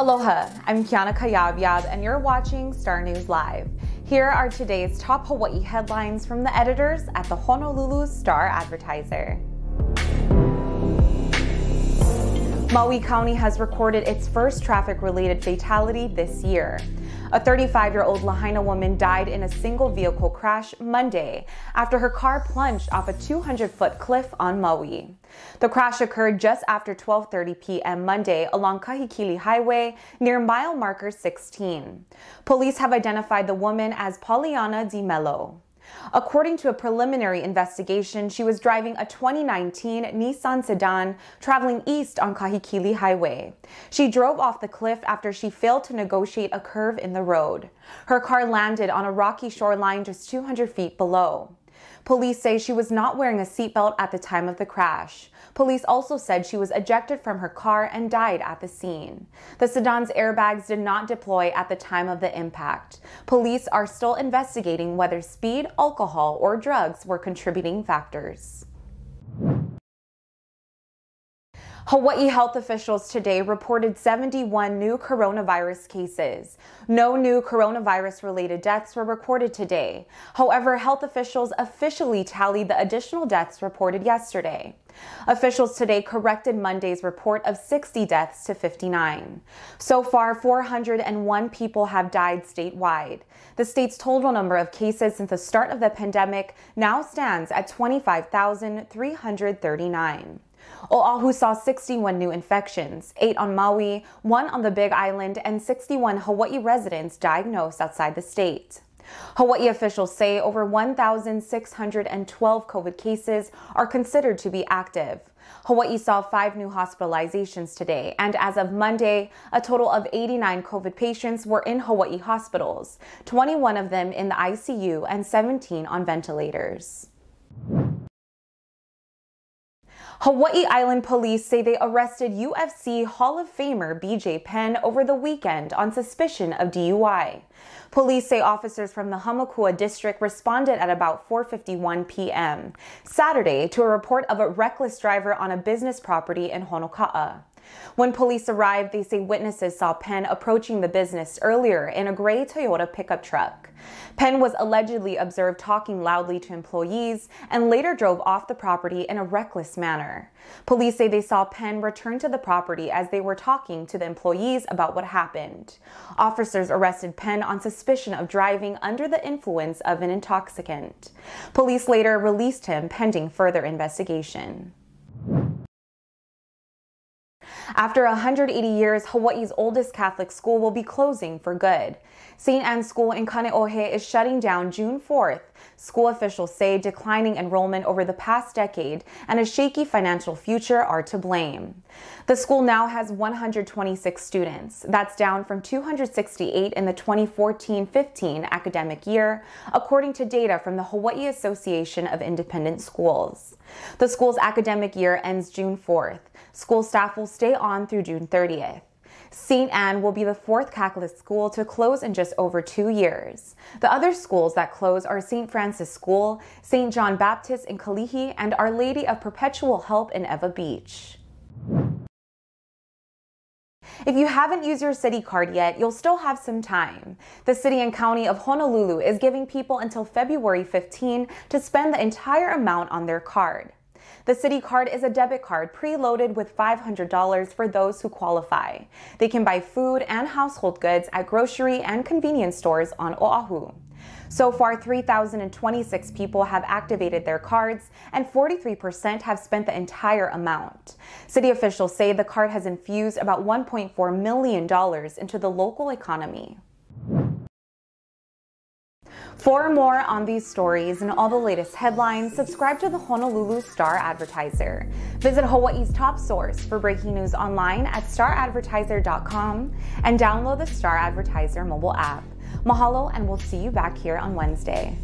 Aloha, I'm Kiana Kayabyab, and you're watching Star News Live. Here are today's top Hawaii headlines from the editors at the Honolulu Star Advertiser. Maui County has recorded its first traffic related fatality this year. A 35 year old Lahaina woman died in a single vehicle crash Monday after her car plunged off a 200 foot cliff on Maui. The crash occurred just after 12:30 p.m. Monday along Kahekili Highway near mile marker 16. Police have identified the woman as Pollyanna Di Mello. According to a preliminary investigation, she was driving a 2019 Nissan sedan traveling east on Kahekili Highway. She drove off the cliff after she failed to negotiate a curve in the road. Her car landed on a rocky shoreline just 200 feet below. Police say she was not wearing a seatbelt at the time of the crash. Police also said she was ejected from her car and died at the scene. The sedan's airbags did not deploy at the time of the impact. Police are still investigating whether speed, alcohol, or drugs were contributing factors. Hawaii health officials today reported 71 new coronavirus cases. No new coronavirus related deaths were recorded today. However, health officials officially tallied the additional deaths reported yesterday. Officials today corrected Monday's report of 60 deaths to 59. So far, 401 people have died statewide. The state's total number of cases since the start of the pandemic now stands at 25,339. Oahu saw 61 new infections, 8 on Maui, 1 on the Big Island, and 61 Hawaii residents diagnosed outside the state. Hawaii officials say over 1,612 COVID cases are considered to be active. Hawaii saw five new hospitalizations today, and as of Monday, a total of 89 COVID patients were in Hawaii hospitals, 21 of them in the ICU and 17 on ventilators. Hawaii Island police say they arrested UFC Hall of Famer BJ Penn over the weekend on suspicion of DUI. Police say officers from the Hamakua district responded at about 4:51 p.m. Saturday to a report of a reckless driver on a business property in Honoka'a. When police arrived, they say witnesses saw Penn approaching the business earlier in a gray Toyota pickup truck. Penn was allegedly observed talking loudly to employees and later drove off the property in a reckless manner. Police say they saw Penn return to the property as they were talking to the employees about what happened. Officers arrested Penn on suspicion of driving under the influence of an intoxicant. Police later released him pending further investigation. After 180 years, Hawaii's oldest Catholic school will be closing for good. St. Anne's School in Kaneohe is shutting down June 4th. School officials say declining enrollment over the past decade and a shaky financial future are to blame. The school now has 126 students. That's down from 268 in the 2014-15 academic year, according to data from the Hawaii Association of Independent Schools. The school's academic year ends June 4th. School staff will stay on through June 30th. St. Anne will be the fourth Catholic school to close in just over two years. The other schools that close are St. Francis School, St. John Baptist in Kalihi, and Our Lady of Perpetual Help in Ewa Beach. If you haven't used your city card yet, you'll still have some time. The city and county of Honolulu is giving people until February 15 to spend the entire amount on their card. The City Card is a debit card preloaded with $500 for those who qualify. They can buy food and household goods at grocery and convenience stores on Oahu. So far, 3,026 people have activated their cards, and 43% have spent the entire amount. City officials say the card has infused about $1.4 million into the local economy. For more on these stories and all the latest headlines, subscribe to the Honolulu Star Advertiser. Visit Hawaii's top source for breaking news online at staradvertiser.com and download the Star Advertiser mobile app. Mahalo, and we'll see you back here on Wednesday.